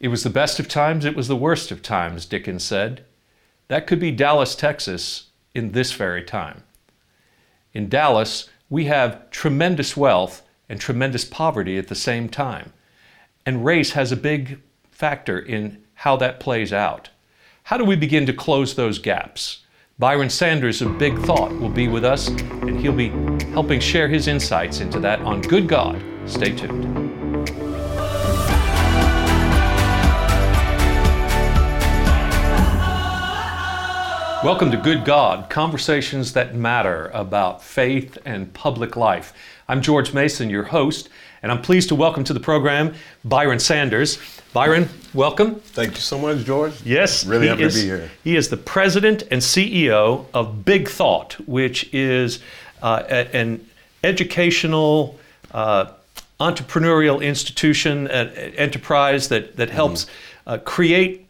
It was the best of times, it was the worst of times, Dickens said. That could be Dallas, Texas, in this very time. In Dallas, we have tremendous wealth and tremendous poverty at the same time. And race has a big factor in how that plays out. How do we begin to close those gaps? Byron Sanders of Big Thought will be with us, and he'll be helping share his insights into that on Good God. Stay tuned. Welcome to Good God, conversations that matter about faith and public life. I'm George Mason, your host, and I'm pleased to welcome to the program Byron Sanders. Byron, welcome. Thank you so much, George. Yes, really happy is, to be here. He is the president and CEO of Big Thought, which is uh, a, an educational, uh, entrepreneurial institution, uh, enterprise that, that helps mm-hmm. create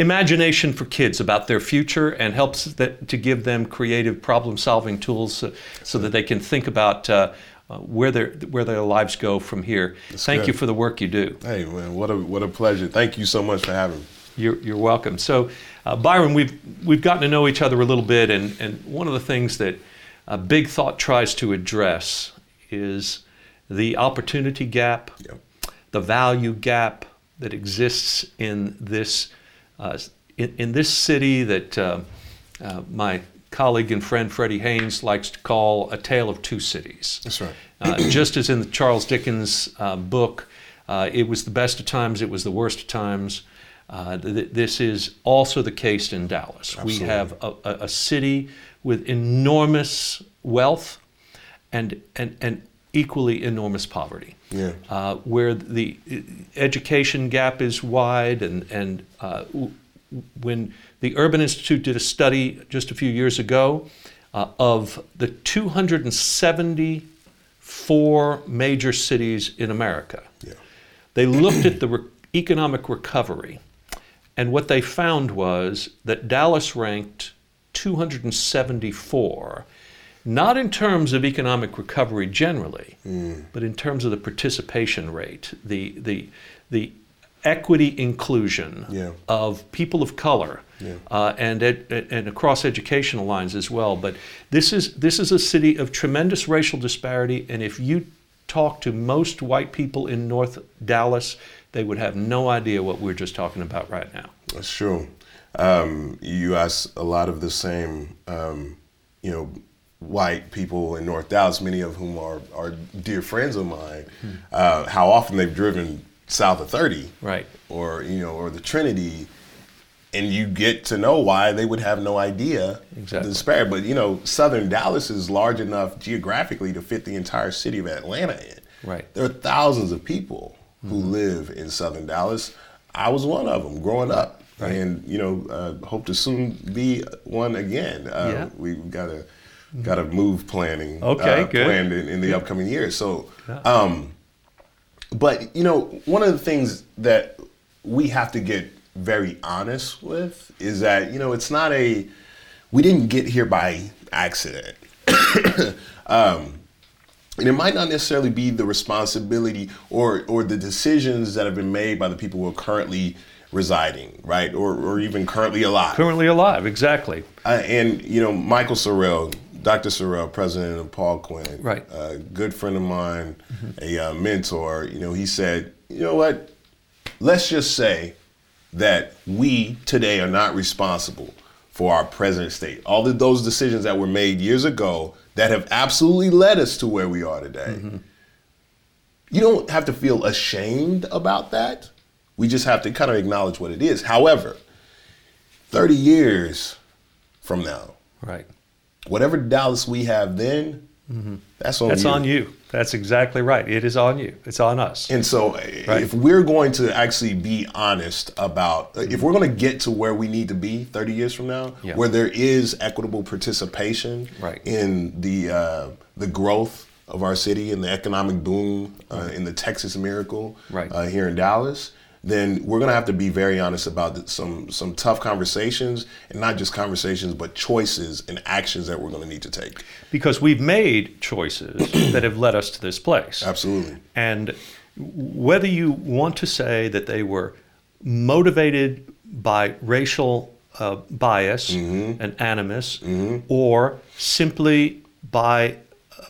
imagination for kids about their future and helps that, to give them creative problem solving tools so, so, that they can think about uh, uh, where their where their lives go from here. That's Thank good. you for the work you do. Hey man, what a what a pleasure. Thank you so much for having me. You're, you're welcome. So, uh, Byron, we've we've gotten to know each other a little bit, and and one of the things that Big Thought tries to address is the opportunity gap, yep. the value gap that exists in this in, in, this city that uh, uh, my colleague and friend Freddie Haynes likes to call a tale of two cities. That's right. uh, just as in the Charles Dickens uh, book, uh, it was the best of times, it was the worst of times. Uh, th- this is also the case in Dallas. Absolutely. We have a, a, a, city with enormous wealth and, and, and equally enormous poverty. Yeah. Uh, where the education gap is wide, and, and uh, when the Urban Institute did a study just a few years ago uh, of the 274 major cities in America, yeah. they looked at the re- economic recovery, and what they found was that Dallas ranked 274 not in terms of economic recovery generally, mm. but in terms of the participation rate, the the the equity inclusion yeah. of people of color, yeah. uh, and ed, and across educational lines as well. But this is this is a city of tremendous racial disparity, and if you talk to most white people in North Dallas, they would have no idea what we're just talking about right now. That's true. Um, you ask a lot of the same, um, you know white people in North Dallas, many of whom are, are dear friends of mine, hmm. uh, how often they've driven south of 30. Right. Or, you know, or the Trinity. And you get to know why they would have no idea exactly. the disparity. But, you know, southern Dallas is large enough geographically to fit the entire city of Atlanta in. Right. There are thousands of people who mm-hmm. live in southern Dallas. I was one of them growing up. Right. And, you know, uh, hope to soon be one again. Uh, yeah. We've got to got a move planning okay, uh, good. planned in, in the upcoming years. So, um, but you know, one of the things that we have to get very honest with is that you know it's not a we didn't get here by accident. um, and it might not necessarily be the responsibility or or the decisions that have been made by the people who are currently residing, right, or or even currently alive. Currently alive, exactly. Uh, and you know, Michael Sorrell, Dr. Sorrell, president of Paul Quinn, right, a good friend of mine, mm-hmm. a uh, mentor. You know, he said, you know what? Let's just say that we today are not responsible for our present state. All of those decisions that were made years ago that have absolutely led us to where we are today. Mm-hmm. You don't have to feel ashamed about that. We just have to kind of acknowledge what it is. However, 30 years from now, right, whatever Dallas we have then, mm-hmm. that's on that's you. on you. That's exactly right. It is on you. It's on us. And so, right. if we're going to actually be honest about, mm-hmm. if we're going to get to where we need to be 30 years from now, yeah. where there is equitable participation right. in the uh, the growth of our city and the economic boom uh, in the Texas miracle right. uh, here in Dallas, then we're going to have to be very honest about some some tough conversations and not just conversations but choices and actions that we're going to need to take. Because we've made choices that have led us to this place. Absolutely. And whether you want to say that they were motivated by racial uh, bias and animus, or simply by uh,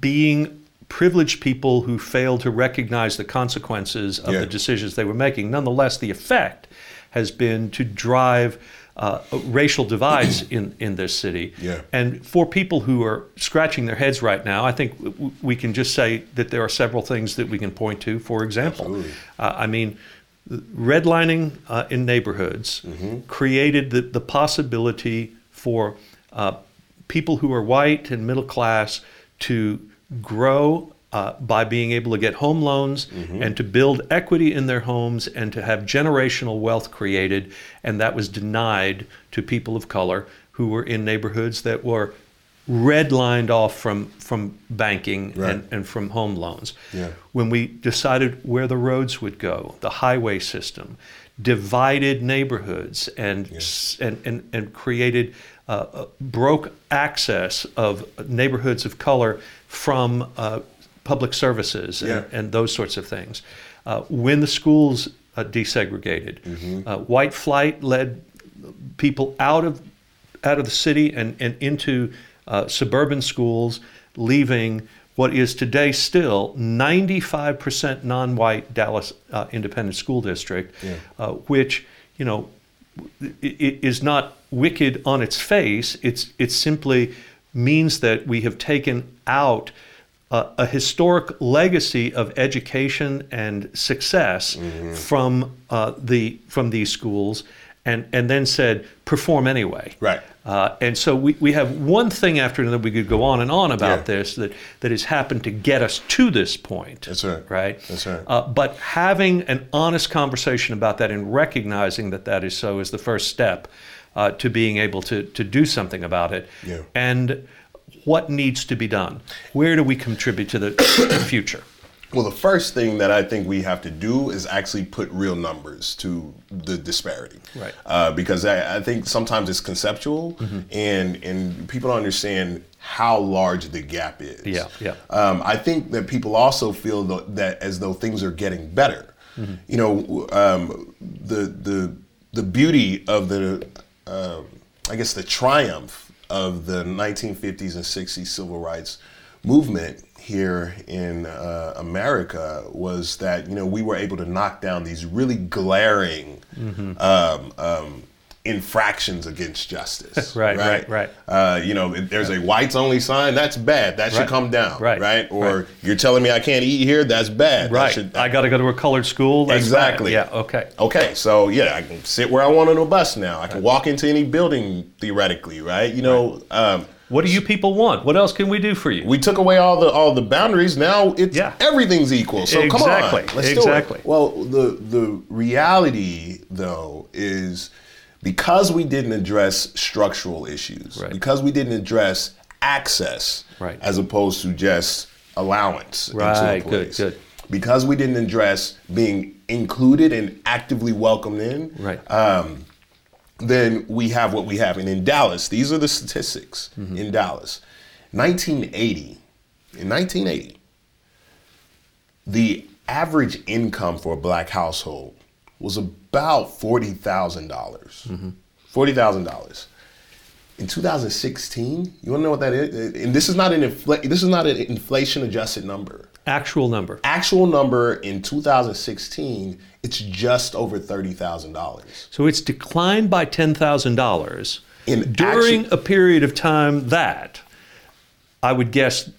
being privileged people who failed to recognize the consequences of Yeah. the decisions they were making. Nonetheless, the effect has been to drive uh, racial divides in, in this city. Yeah. And for people who are scratching their heads right now, I think w- we can just say that there are several things that we can point to. For example, uh, I mean, redlining uh, in neighborhoods created the, the possibility for uh, people who are white and middle class to grow uh, by being able to get home loans and to build equity in their homes and to have generational wealth created. And that was denied to people of color who were in neighborhoods that were redlined off from, from banking Right. and, and from home loans Yeah. when we decided where the roads would go, the highway system, divided neighborhoods and s and, and, and created uh, uh, broke access of neighborhoods of color from uh, public services and, Yeah. and those sorts of things. Uh, when the schools uh, desegregated, uh, white flight led people out of out of the city and, and into uh, suburban schools, leaving what is today still 95% non-white Dallas uh, Independent School District, Yeah. uh, which you know i- i- is not wicked on its face. It's it simply means that we have taken out a, a historic legacy of education and success from uh, the from these schools, and and then said perform anyway. Right. Uh, and so we, we have one thing after another. We could go on and on about Yeah. this that, that has happened to get us to this point. That's right. Right. That's right. Uh, but having an honest conversation about that and recognizing that that is so is the first step uh, to being able to, to do something about it. Yeah. And what needs to be done? Where do we contribute to the future? Well, the first thing that I think we have to do is actually put real numbers to the disparity, Right. Uh, because I, I think sometimes it's conceptual, Mm-hmm. and and people don't understand how large the gap is. Yeah, yeah. Um, I think that people also feel tho- that as though things are getting better. Mm-hmm. You know, um, the the the beauty of the, um I guess, the triumph of the 1950s and 60s civil rights movement here in uh, America was that you know we were able to knock down these really glaring um, um, infractions against justice. Right, right, right. Uh, you know, there's a whites only sign, that's bad. That should Right. come down. Right, Right. Or right. you're telling me I can't eat here. That's bad. That Right. should- I got to go to a colored school. That's bad. Exactly. Yeah. Okay. Okay, so yeah, I can sit where I want on a bus now. I can walk into any building theoretically, right? You know, um, What do you people want? What else can we do for you? we took away all the all the boundaries. Now it's Yeah. everything's equal. So Exactly, come on, let's exactly. do it. Well, the the reality though is because we didn't address structural issues, Right. because we didn't address access, Right. as opposed to just allowance into Right, a good, place. good. Because we didn't address being included and actively welcomed in, Right. um, then we have what we have. And in Dallas, these are the statistics Mm-hmm. in Dallas. 1980, in 1980, the average income for a black household was about $40,000. dollars Mm-hmm. $40,000. In 2016, you want to know what that is? And this is not an infl- this is not an inflation adjusted number. Actual number. Actual number in 2016, it's just over $30,000. So it's declined by ten thousand dollars In during actu- a period of time that I would guess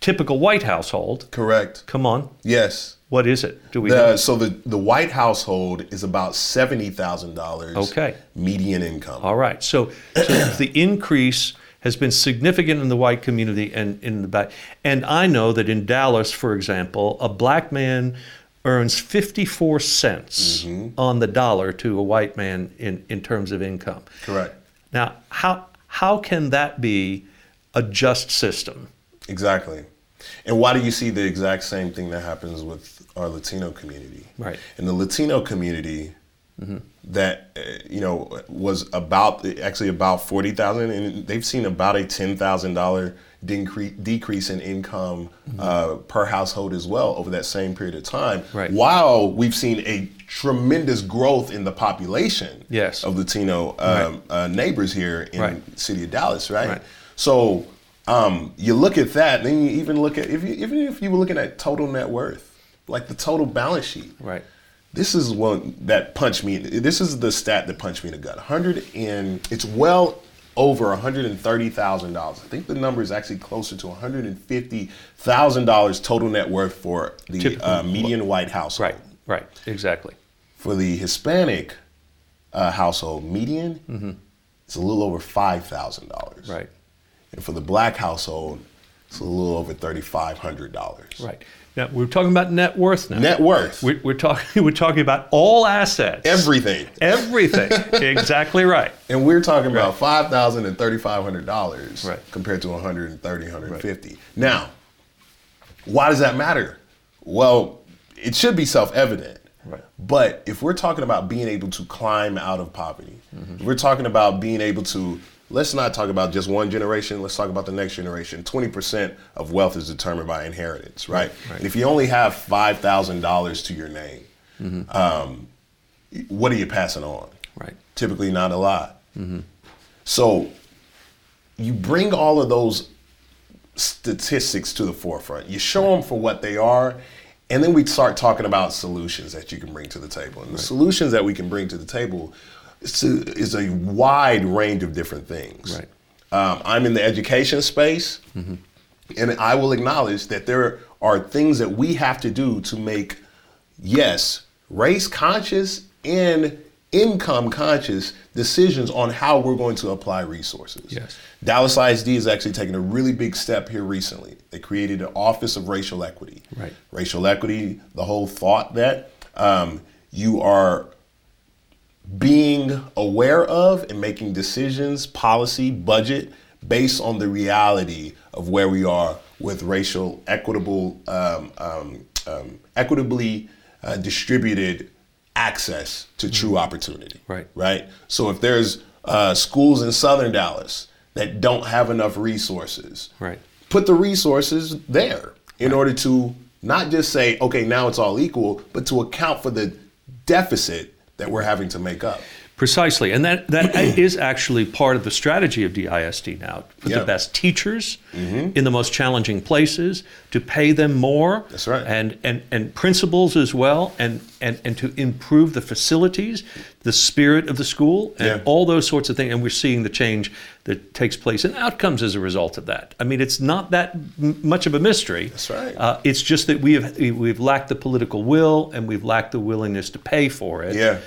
typical white household. Correct. Come on, Yes. What is it? Do we? The, so the, the white household is about seventy thousand dollars. Okay. Median income. All right. So, so the increase has been significant in the white community and in the back. And I know that in Dallas, for example, a black man earns 54 cents Mm-hmm. on the dollar to a white man in, in terms of income. Correct. Now, how how can that be a just system? Exactly. And why do you see the exact same thing that happens with our Latino community? Right. And the Latino community, that uh, you know was about actually about forty thousand, and they've seen about a ten thousand dollar decrease in income uh, per household as well over that same period of time. Right. While we've seen a tremendous growth in the population Yes. of Latino um, uh, neighbors here in Right. the city of Dallas, right? Right. So um, you look at that, then you even look at if you, even if you were looking at total net worth, like the total balance sheet. Right. This is one that punched me. This is the stat that punched me in the gut. Hundred and it's well over one hundred and thirty thousand dollars. I think the number is actually closer to one hundred and fifty thousand dollars total net worth for the uh, median white household. Right. Right. Exactly. For the Hispanic uh, household, median, it's a little over five thousand dollars. Mm-hmm. Right. And for the black household, it's a little over thirty five hundred dollars. Right. Now we're talking about net worth now. Net worth, We're, we're talking. We're talking about all assets. everything. Everything. exactly right. And we're talking about five thousand and thirty five hundred dollars Right. compared to 130, 150. Now, why does that matter? Well, it should be self-evident. Right. But if we're talking about being able to climb out of poverty, Mm-hmm. we're talking about being able to let's not talk about just one generation, let's talk about the next generation. 20% of wealth is determined by inheritance, right? right. And if you only have $5,000 to your name, Mm-hmm. um, what are you passing on? Right. typically not a lot. So you bring all of those statistics to the forefront. You show them for what they are, and then we start talking about solutions that you can bring to the table. And the solutions that we can bring to the table is, a wide range of different things. Right. Um, I'm in the education space, and I will acknowledge that there are things that we have to do to make, yes, race conscious and income conscious decisions on how we're going to apply resources. Yes. Dallas ISD is actually taking a really big step here recently. They created an Office of Racial Equity. Right. Racial equity, the whole thought that um, you are being aware of and making decisions, policy, budget based on the reality of where we are with racial equitable, um, um, um, equitably uh, distributed access to true opportunity. Right. Right. So if there's uh, schools in Southern Dallas that don't have enough resources, Right. put the resources there in order to not just say, okay, now it's all equal, but to account for the deficit that we're having to make up. Precisely, and that that is actually part of the strategy of DISD now. Put Yeah. the best teachers in the most challenging places, to pay them more. That's right. And and and principals as well, and and and to improve the facilities, the spirit of the school, and Yeah. all those sorts of things. And we're seeing the change that takes place and outcomes as a result of that. I mean, it's not that m- much of a mystery. That's right. Uh, it's just that we have we've lacked the political will and we've lacked the willingness to pay for it. Yeah.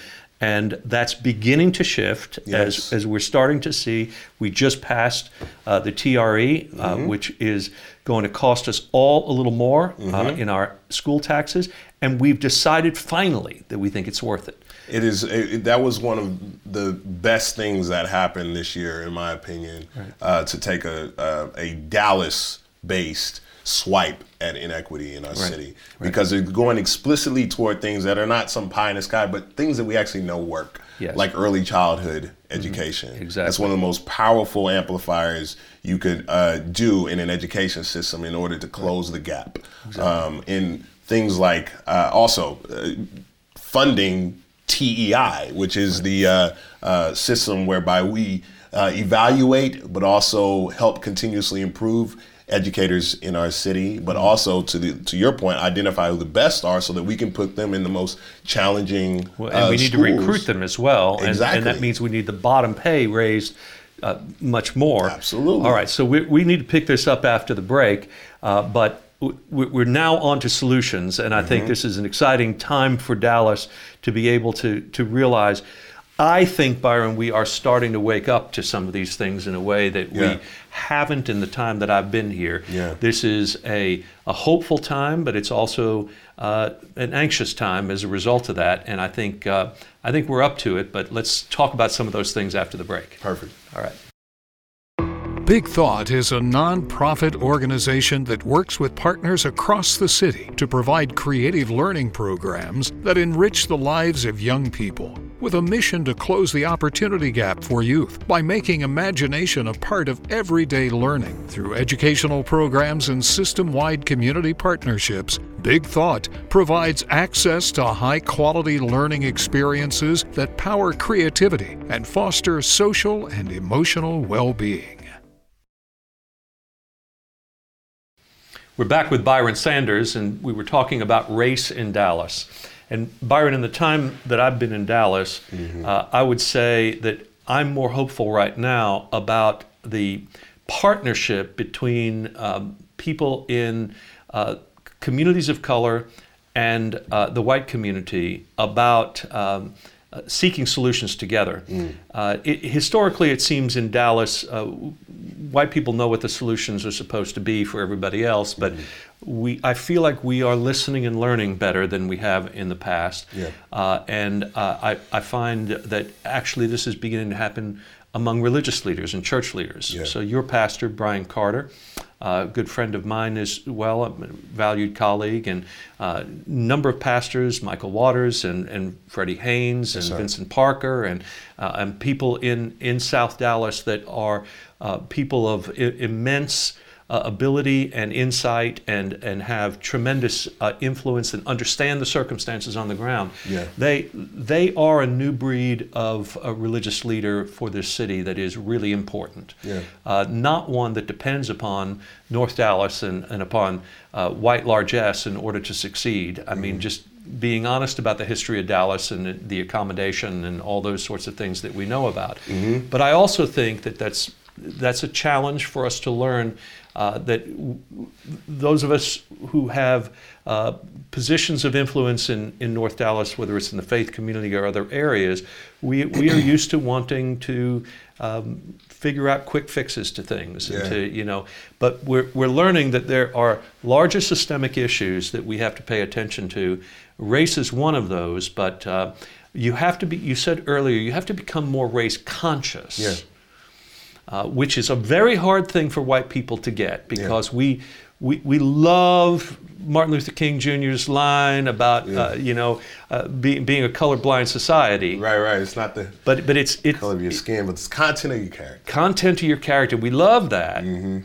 And that's beginning to shift Yes. as, as we're starting to see. We just passed uh, the TRE, uh, Mm-hmm. which is going to cost us all a little more uh, Mm-hmm. in our school taxes. And we've decided finally that we think it's worth it. It is it, that was one of the best things that happened this year, in my opinion, uh, to take a a, a Dallas based swipe at inequity in our city because it's going explicitly toward things that are not some pie in the sky, but things that we actually know work, Yes. like early childhood education. Exactly. That's one of the most powerful amplifiers you could uh, do in an education system in order to close the gap. Um, in things like uh, also uh, funding TEI, which is the uh, uh, system whereby we uh, evaluate but also help continuously improve educators in our city, but also to the to your point, identify who the best are so that we can put them in the most challenging. Well, and uh, we need schools. to recruit them as well. And, and that means we need the bottom pay raised uh, much more. Absolutely. All right, so we, we need to pick this up after the break. Uh, but w- we're now on to solutions. And I Mm-hmm. think this is an exciting time for Dallas to be able to, to realize. I think, Byron, we are starting to wake up to some of these things in a way that Yeah. we haven't in the time that I've been here. Yeah. This is a, a hopeful time, but it's also uh, an anxious time as a result of that. And I think uh, I think we're up to it. But let's talk about some of those things after the break. Perfect. All right. Big Thought is a nonprofit organization that works with partners across the city to provide creative learning programs that enrich the lives of young people. With a mission to close the opportunity gap for youth by making imagination a part of everyday learning through educational programs and system wide community partnerships. Big Thought provides access to high quality learning experiences that power creativity and foster social and emotional well being. We're back with Byron Sanders, and we were talking about race in Dallas. And Byron, in the time that I've been in Dallas, mm-hmm. uh, I would say that I'm more hopeful right now about the partnership between um, people in uh, communities of color and uh, the white community about um, uh, seeking solutions together. Mm. Uh, it, historically, it seems in Dallas, uh, white people know what the solutions are supposed to be for everybody else, but mm. We, I feel like we are listening and learning better than we have in the past. Yeah. Uh, and uh, I, I find that actually this is beginning to happen among religious leaders and church leaders. Yeah. So your pastor, Brian Carter, a good friend of mine as well, a valued colleague, and a uh, number of pastors, Michael Waters and, and Freddie Haynes and Vincent Parker, and, uh, and people in, in South Dallas that are uh, people of I- immense uh, ability and insight and, and have tremendous uh, influence and understand the circumstances on the ground. Yeah. They, they are a new breed of a religious leader for this city that is really important. Yeah. Uh, not one that depends upon North Dallas and, and upon uh, white largesse in order to succeed. I mm-hmm. mean, just being honest about the history of Dallas and the accommodation and all those sorts of things that we know about. Mm-hmm. But I also think that that's that's a challenge for us to learn uh, that w- those of us who have uh, positions of influence in, in North Dallas, whether it's in the faith community or other areas, we, we are used to wanting to um, figure out quick fixes to things. Yeah. to, you know, but we're, we're learning that there are larger systemic issues that we have to pay attention to. Race is one of those, but uh, you have to be, you said earlier, you have to become more race conscious. Yeah uh, which is a very hard thing for white people to get because yeah. we, we, we love Martin Luther King Jr.'s line about yeah. uh, you know uh, being being a colorblind society. Right, right. It's not the but but it's it's color of your skin, but it's content of your character. Content of your character. We love that, mm-hmm.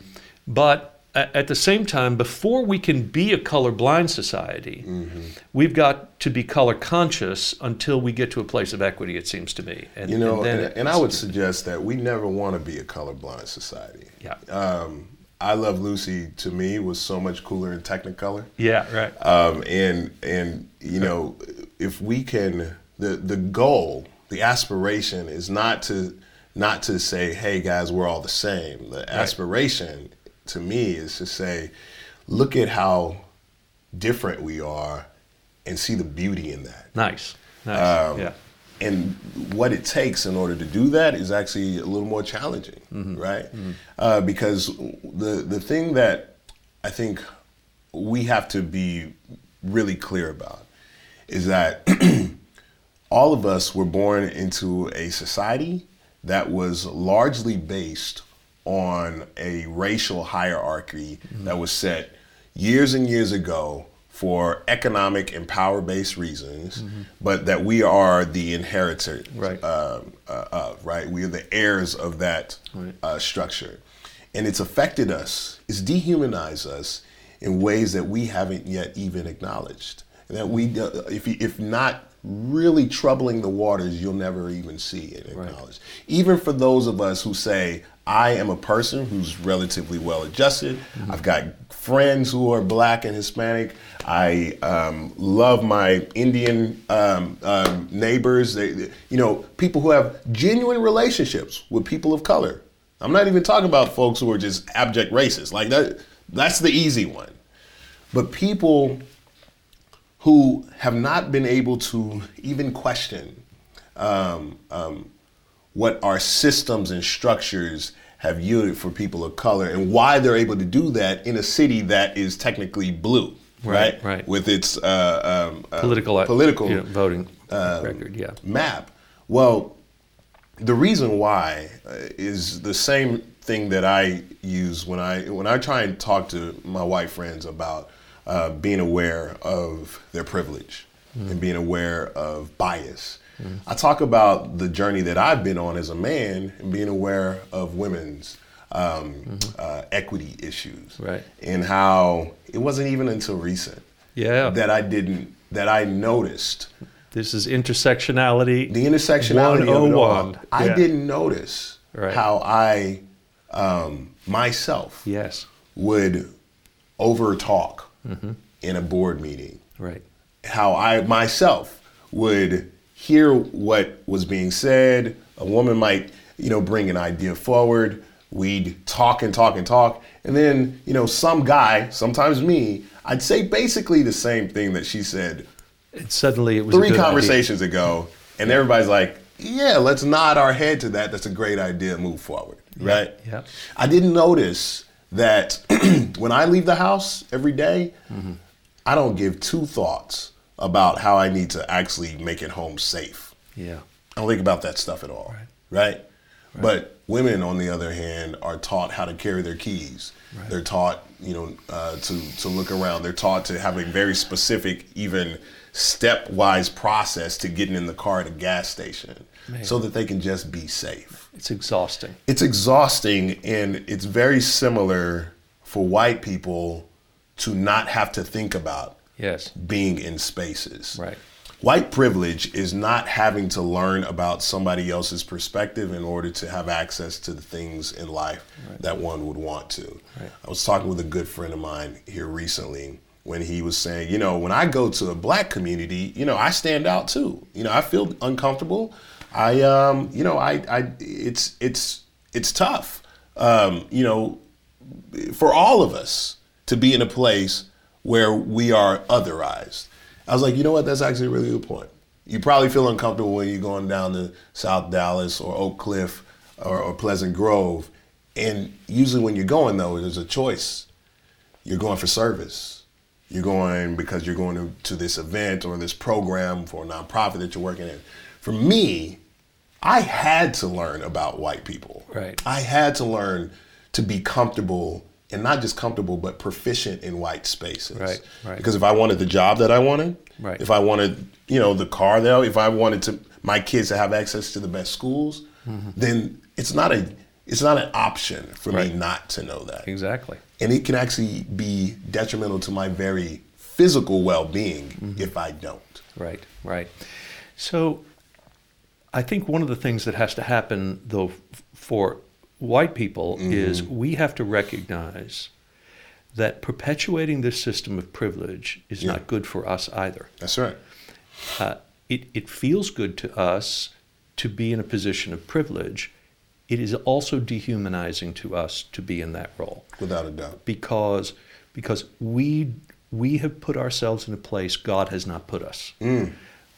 but at the same time, before we can be a colorblind society, mm-hmm. we've got to be color conscious until we get to a place of equity. It seems to me. And, you know, and, and, and I would suggest that we never want to be a colorblind society. Yeah. Um, I Love Lucy to me was so much cooler in Technicolor. Yeah, right. Um, and and you know, if we can, the the goal, the aspiration is not to not to say, hey guys, we're all the same. The aspiration to me is to say, look at how different we are and see the beauty in that. Nice. Nice. Um, yeah. And what it takes in order to do that is actually a little more challenging, mm-hmm. right? Mm-hmm. Uh, because the the thing that I think we have to be really clear about is that all of us were born into a society that was largely based on a racial hierarchy mm-hmm. that was set years and years ago for economic and power based reasons, mm-hmm. but that we are the inheritors right. Uh, uh, of, right? We are the heirs of that right. uh, structure. And it's affected us, it's dehumanized us in ways that we haven't yet even acknowledged. And that we, uh, if, if not really troubling the waters, you'll never even see it acknowledged. Right. Even for those of us who say, I am a person who's relatively well adjusted. Mm-hmm. I've got friends who are black and Hispanic. I um, love my Indian um, um, neighbors. They, they, you know, people who have genuine relationships with people of color. I'm not even talking about folks who are just abject racists. Like that, that's the easy one. But people who have not been able to even question um, um, what our systems and structures have yielded for people of color and why they're able to do that in a city that is technically blue, right? Right. right. With its uh, um, uh, political political you know, voting um, record, yeah. Map. Well, the reason why uh, is the same thing that I use when I when I try and talk to my white friends about uh, being aware of their privilege mm. and being aware of bias I talk about the journey that I've been on as a man and being aware of women's um, uh, equity issues, Right. And how it wasn't even until recent Yeah. that I didn't that I noticed this is intersectionality. the intersectionality of it all. 101. I Yeah. didn't notice Right. how I um, myself Yes. would over talk Mm-hmm. in a board meeting. Right. How I myself would hear what was being said. A woman might, you know, bring an idea forward. We'd talk and talk and talk. And then, you know, some guy, sometimes me, I'd say basically the same thing that she said And suddenly it was three good idea. conversations ago. And everybody's like, yeah, let's nod our head to that. That's a great idea. Move forward. Right? yeah. I didn't notice that when I leave the house every day, mm-hmm. I don't give two thoughts about how I need to actually make it home safe. Yeah. I don't think about that stuff at all. Right. Right. But women, on the other hand, are taught how to carry their keys. Right. They're taught, you know, uh, to to look around. They're taught to have a very specific, even stepwise process to getting in the car at a gas station, so that they can just be safe It's exhausting. it's exhausting and it's very similar for white people to not have to think about Yes. being in spaces. Right. White privilege is not having to learn about somebody else's perspective in order to have access to the things in life that one would want to. I was talking with a good friend of mine here recently when he was saying, you know, when I go to a black community, you know, I stand out too. You know, I feel uncomfortable. I um, you know, I I it's it's it's tough. Um, you know, for all of us to be in a place where we are otherized. I was like, you know what? That's actually a really good point. You probably feel uncomfortable when you're going down to South Dallas or Oak Cliff or, or Pleasant Grove. And usually when you're going, though, there's a choice. You're going for service. You're going because you're going to, to this event or this program for a nonprofit that you're working in. For me, I had to learn about white people. Right. I had to learn to be comfortable and not just comfortable, but proficient in white spaces. Right, right. Because if I wanted the job that I wanted, Right. if I wanted, you know, the car that, I- if I wanted to my kids to have access to the best schools, then it's not a it's not an option for Mm-hmm. Right. me not to know that. Exactly. And it can actually be detrimental to my very physical well-being Mm-hmm. if I don't. Right, right. So I think one of the things that has to happen, though, for white people is we have to recognize that perpetuating this system of privilege is Yeah. not good for us either. That's right. Uh, it, it feels good to us to be in a position of privilege. It is also dehumanizing to us to be in that role Without a doubt. because because we we have put ourselves in a place God has not put us.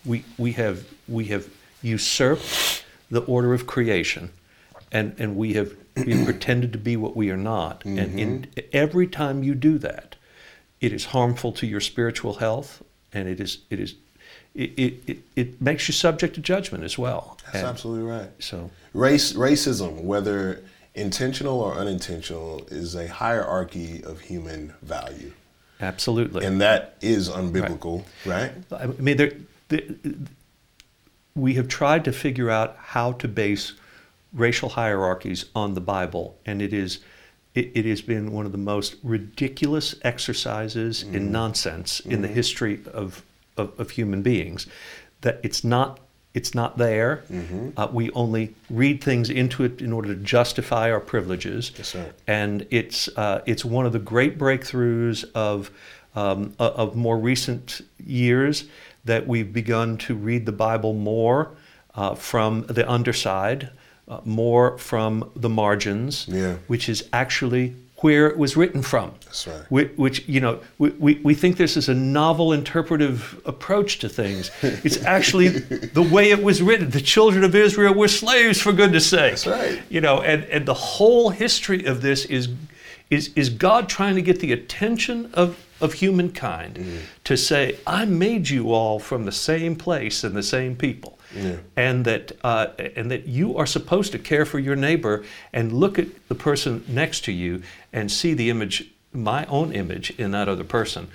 We we have we have usurped the order of creation, and and we have we have pretended to be what we are not. And in, mm-hmm. every time you do that, it is harmful to your spiritual health, and it is it is it it, it, it makes you subject to judgment as well. That's And absolutely right. So Race, racism, whether intentional or unintentional, is a hierarchy of human value, absolutely. and that is unbiblical, right? I mean, there, there, we have tried to figure out how to base racial hierarchies on the Bible, and it is it, it has been one of the most ridiculous exercises in nonsense in the history of, of, of human beings. That it's not it's not there. Uh, we only read things into it in order to justify our privileges. Yes, and it's uh, it's one of the great breakthroughs of um, of more recent years that we've begun to read the Bible more uh, from the underside, uh, more from the margins, Yeah. which is actually where it was written from. That's right. Which, which you know, we, we, we think this is a novel interpretive approach to things. It's actually the way it was written. The children of Israel were slaves, for goodness sake. That's right. You know, and, and the whole history of this is is is God trying to get the attention of of humankind Mm-hmm. to say, I made you all from the same place and the same people. Yeah. And that uh, and that you are supposed to care for your neighbor and look at the person next to you and see the image my own image in that other person.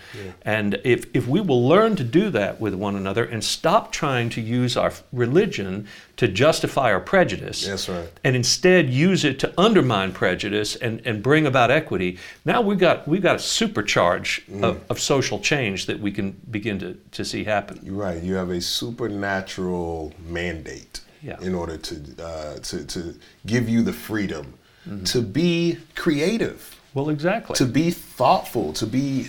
And if, if we will learn to do that with one another and stop trying to use our religion to justify our prejudice, That's right. and instead use it to undermine prejudice and, and bring about equity, now we've got, we've got a supercharge of, of social change that we can begin to, to see happen. You're right. You have a supernatural mandate Yeah. in order to, uh, to to give you the freedom Mm-hmm. to be creative, Well, exactly. to be thoughtful, to be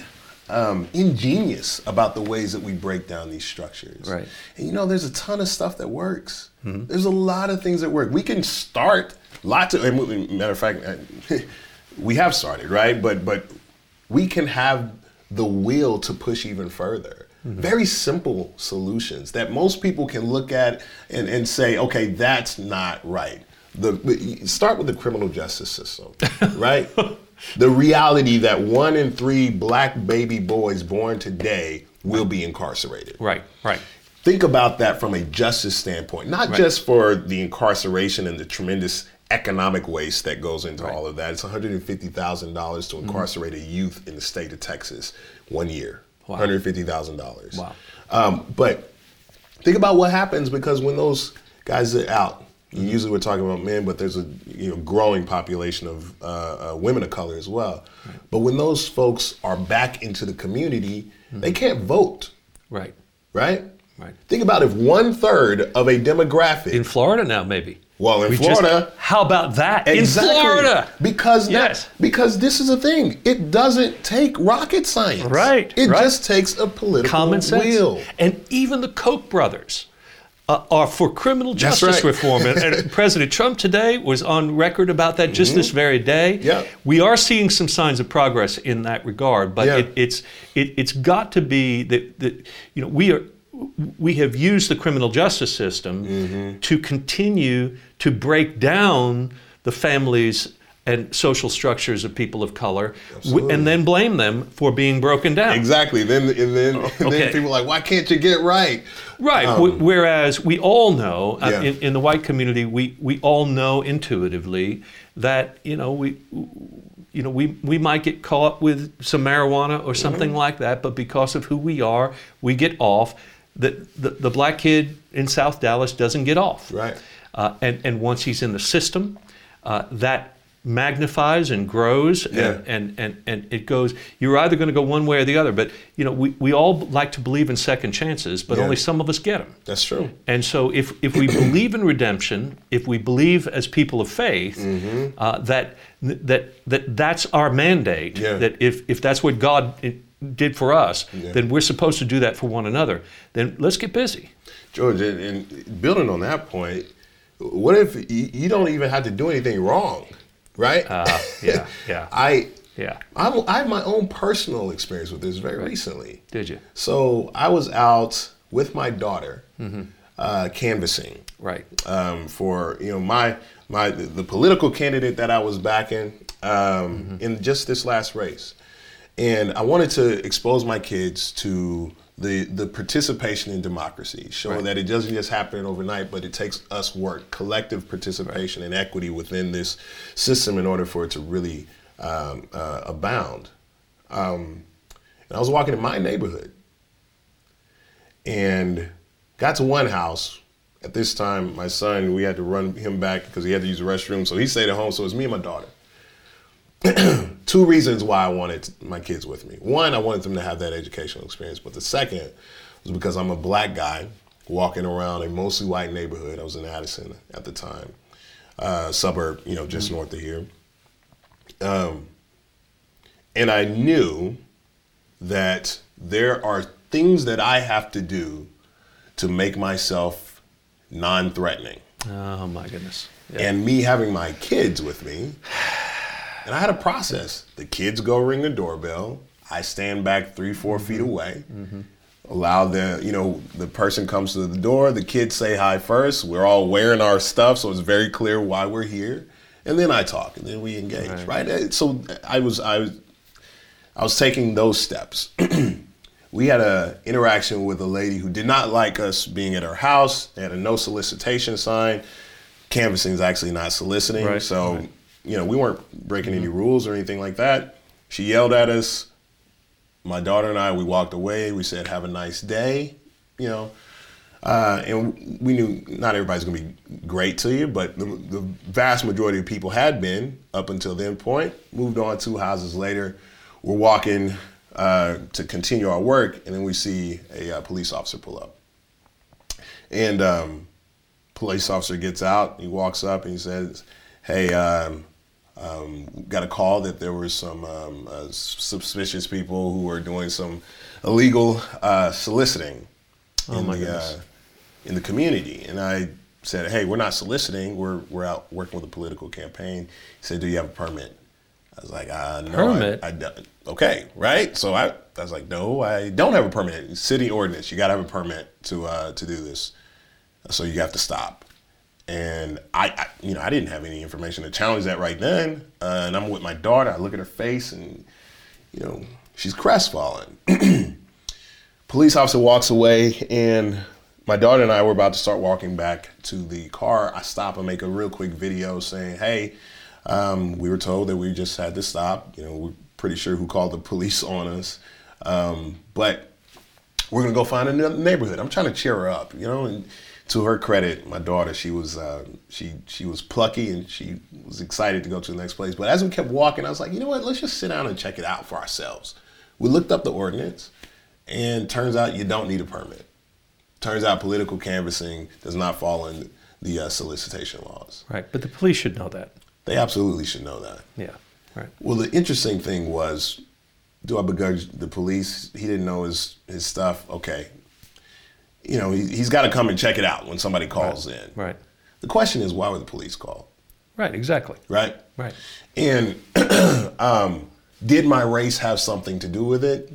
um, ingenious about the ways that we break down these structures. Right. And you know, there's a ton of stuff that works. There's a lot of things that work. We can start lots of. and Matter of fact, we have started right, but but we can have the will to push even further. Very simple solutions that most people can look at and, and say, okay, that's not right. The start with the criminal justice system, right? The reality that one in three black baby boys born today will be incarcerated. right, right. Think about that from a justice standpoint, not Right. just for the incarceration and the tremendous economic waste that goes into all of that. It's $150,000 to incarcerate a youth in the state of Texas one year. Wow. $150,000. Wow. Um, but think about what happens because when those guys are out, usually we're talking about men, but there's a you know growing population of uh, uh, women of color as well. But when those folks are back into the community, they can't vote, Right. right? Right. Think about if one third of a demographic. In Florida now, maybe. well, in We just- Florida, how about that? exactly, In Florida. because that- Yes. because this is a thing. It doesn't take rocket science. Right, It right. just takes a political Common sense. will. And even the Koch brothers uh, are for criminal justice right. reform. And, and President Trump today was on record about that just this very day. Mm-hmm. Yeah. We are seeing some signs of progress in that regard, but Yeah. it, it's it, it's got to be that that you know we are we have used the criminal justice system Mm-hmm. to continue to break down the families and social structures of people of color, and then blame them for being broken down. Exactly. Then and then, and okay. then people are like, why can't you get right? Right. w- whereas we all know uh, Um, in, in the white community, we, we all know intuitively that you know we you know we, we might get caught with some marijuana or something Mm-hmm. like that, but because of who we are, we get off. The, the the black kid in South Dallas doesn't get off. Right. Uh, and and once he's in the system, uh, that magnifies and grows Yeah. and, and, and, and it goes you're either going to go one way or the other but you know we, we all like to believe in second chances but Yeah. only some of us get them That's true. and so if, if we believe in redemption if we believe as people of faith Mm-hmm. uh, that, that that that's our mandate Yeah. that if, if that's what god did for us then we're supposed to do that for one another then let's get busy George, and, and building on that point, what if you don't even have to do anything wrong, right? uh, yeah yeah. I yeah. I'm, I have my own personal experience with this very recently. did you? So I was out with my daughter uh, canvassing. Right. Um, for you know my my the political candidate that I was backing um, in just this last race, and I wanted to expose my kids to the the participation in democracy, showing Right. that it doesn't just happen overnight, but it takes us work, collective participation and equity within this system in order for it to really um, uh, abound. Um, and I was walking in my neighborhood and got to one house. At this time, my son, we had to run him back because he had to use the restroom. So he stayed at home. So it was me and my daughter. Two reasons why I wanted my kids with me. One, I wanted them to have that educational experience. But the second was because I'm a black guy walking around a mostly white neighborhood. I was in Addison at the time, uh, suburb, you know, just north of here. Um, and I knew that there are things that I have to do to make myself non threatening. oh my goodness yeah. And me having my kids with me, and I had a process. The kids go ring the doorbell. I stand back three, 4 feet away. Allow the, you know, the person comes to the door. The kids say hi first. We're all wearing our stuff, so it's very clear why we're here. And then I talk, and then we engage, right? Uh, So I was, I was, I was taking those steps. we had a interaction with a lady who did not like us being at her house. They had a no solicitation sign. Canvassing is actually not soliciting, Right, so right. You know we weren't breaking any rules or anything like that. She yelled at us. My daughter and I, we walked away. We said, "Have a nice day," you know. Uh, and we knew not everybody's going to be great to you, but the, the, vast majority of people had been up until then point. Moved on two houses later. We're walking uh, to continue our work, and then we see a uh, police officer pull up. And um, police officer gets out. He walks up and he says, "Hey, um, um, got a call that there were some um, uh, suspicious people who were doing some illegal uh, soliciting oh in the uh, in the community." And I said, "Hey, we're not soliciting. We're we're out working with a political campaign." He said, "Do you have a permit?" I was like, uh, "No, permit." I, I, okay, right? So I, I was like, "No, I don't have a permit. City ordinance. You got to have a permit to uh, to do this. So you have to stop." And I, I, you know, I didn't have any information to challenge that right then. Uh, and I'm with my daughter. I look at her face, and you know, she's crestfallen. Police officer walks away, and my daughter and I were about to start walking back to the car. I stop and make a real quick video saying, "Hey, um, we were told that we just had to stop. You know, we're pretty sure who called the police on us, um, but we're gonna go find another neighborhood." I'm trying to cheer her up, you know, and to her credit, my daughter, she was uh, she she was plucky and she was excited to go to the next place. But as we kept walking, I was like, you know what? Let's just sit down and check it out for ourselves. We looked up the ordinance, and turns out you don't need a permit. Turns out political canvassing does not fall in the uh, solicitation laws. Right, but the police should know that. They absolutely should know that. Yeah, right. Well, the interesting thing was, do I begrudge the police? He didn't know his his stuff. Okay, you know, he, has got to come and check it out when somebody calls right. in. Right. The question is, why were the police called? Right, exactly. Right? Right. And um, did my race have something to do with it?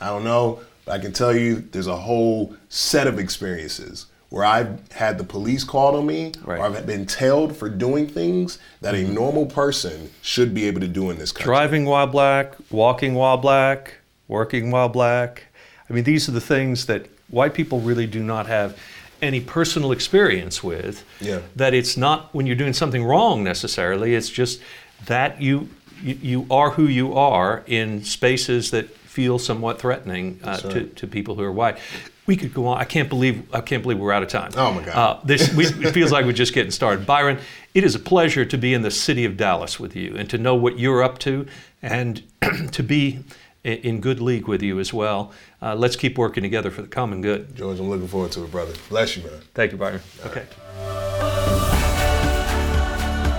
I don't know. But I can tell you there's a whole set of experiences where I've had the police called on me right. or I've been tailed for doing things that a normal person should be able to do in this country. Driving while black, walking while black, working while black. I mean, these are the things that white people really do not have any personal experience with. Yeah. That it's not when you're doing something wrong necessarily. It's just that you you, you are who you are in spaces that feel somewhat threatening uh, right. to, to people who are white. We could go on. I can't believe I can't believe we're out of time. Oh my God! Uh, this we, it feels like we're just getting started. Byron, it is a pleasure to be in the city of Dallas with you and to know what you're up to and to be in good league with you as well. Uh, let's keep working together for the common good. George, I'm looking forward to it, brother. Bless you, man. Thank you, Byron. Okay.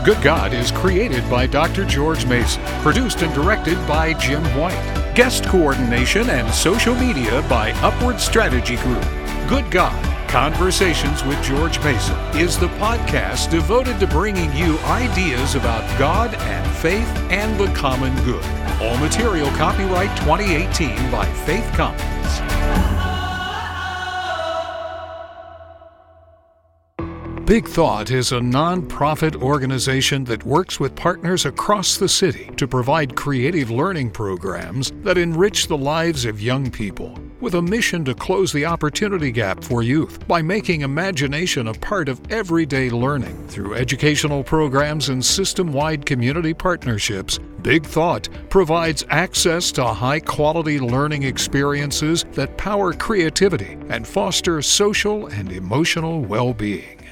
Good God is created by Dr. George Mason, produced and directed by Jim White. Guest coordination and social media by Upward Strategy Group. Good God Conversations with George Mason is the podcast devoted to bringing you ideas about God and faith and the common good. All material copyright 2018 by Faith Commons. Big Thought is a nonprofit organization that works with partners across the city to provide creative learning programs that enrich the lives of young people with a mission to close the opportunity gap for youth by making imagination a part of everyday learning through educational programs and system wide community partnerships. Big Thought provides access to high quality learning experiences that power creativity and foster social and emotional well being.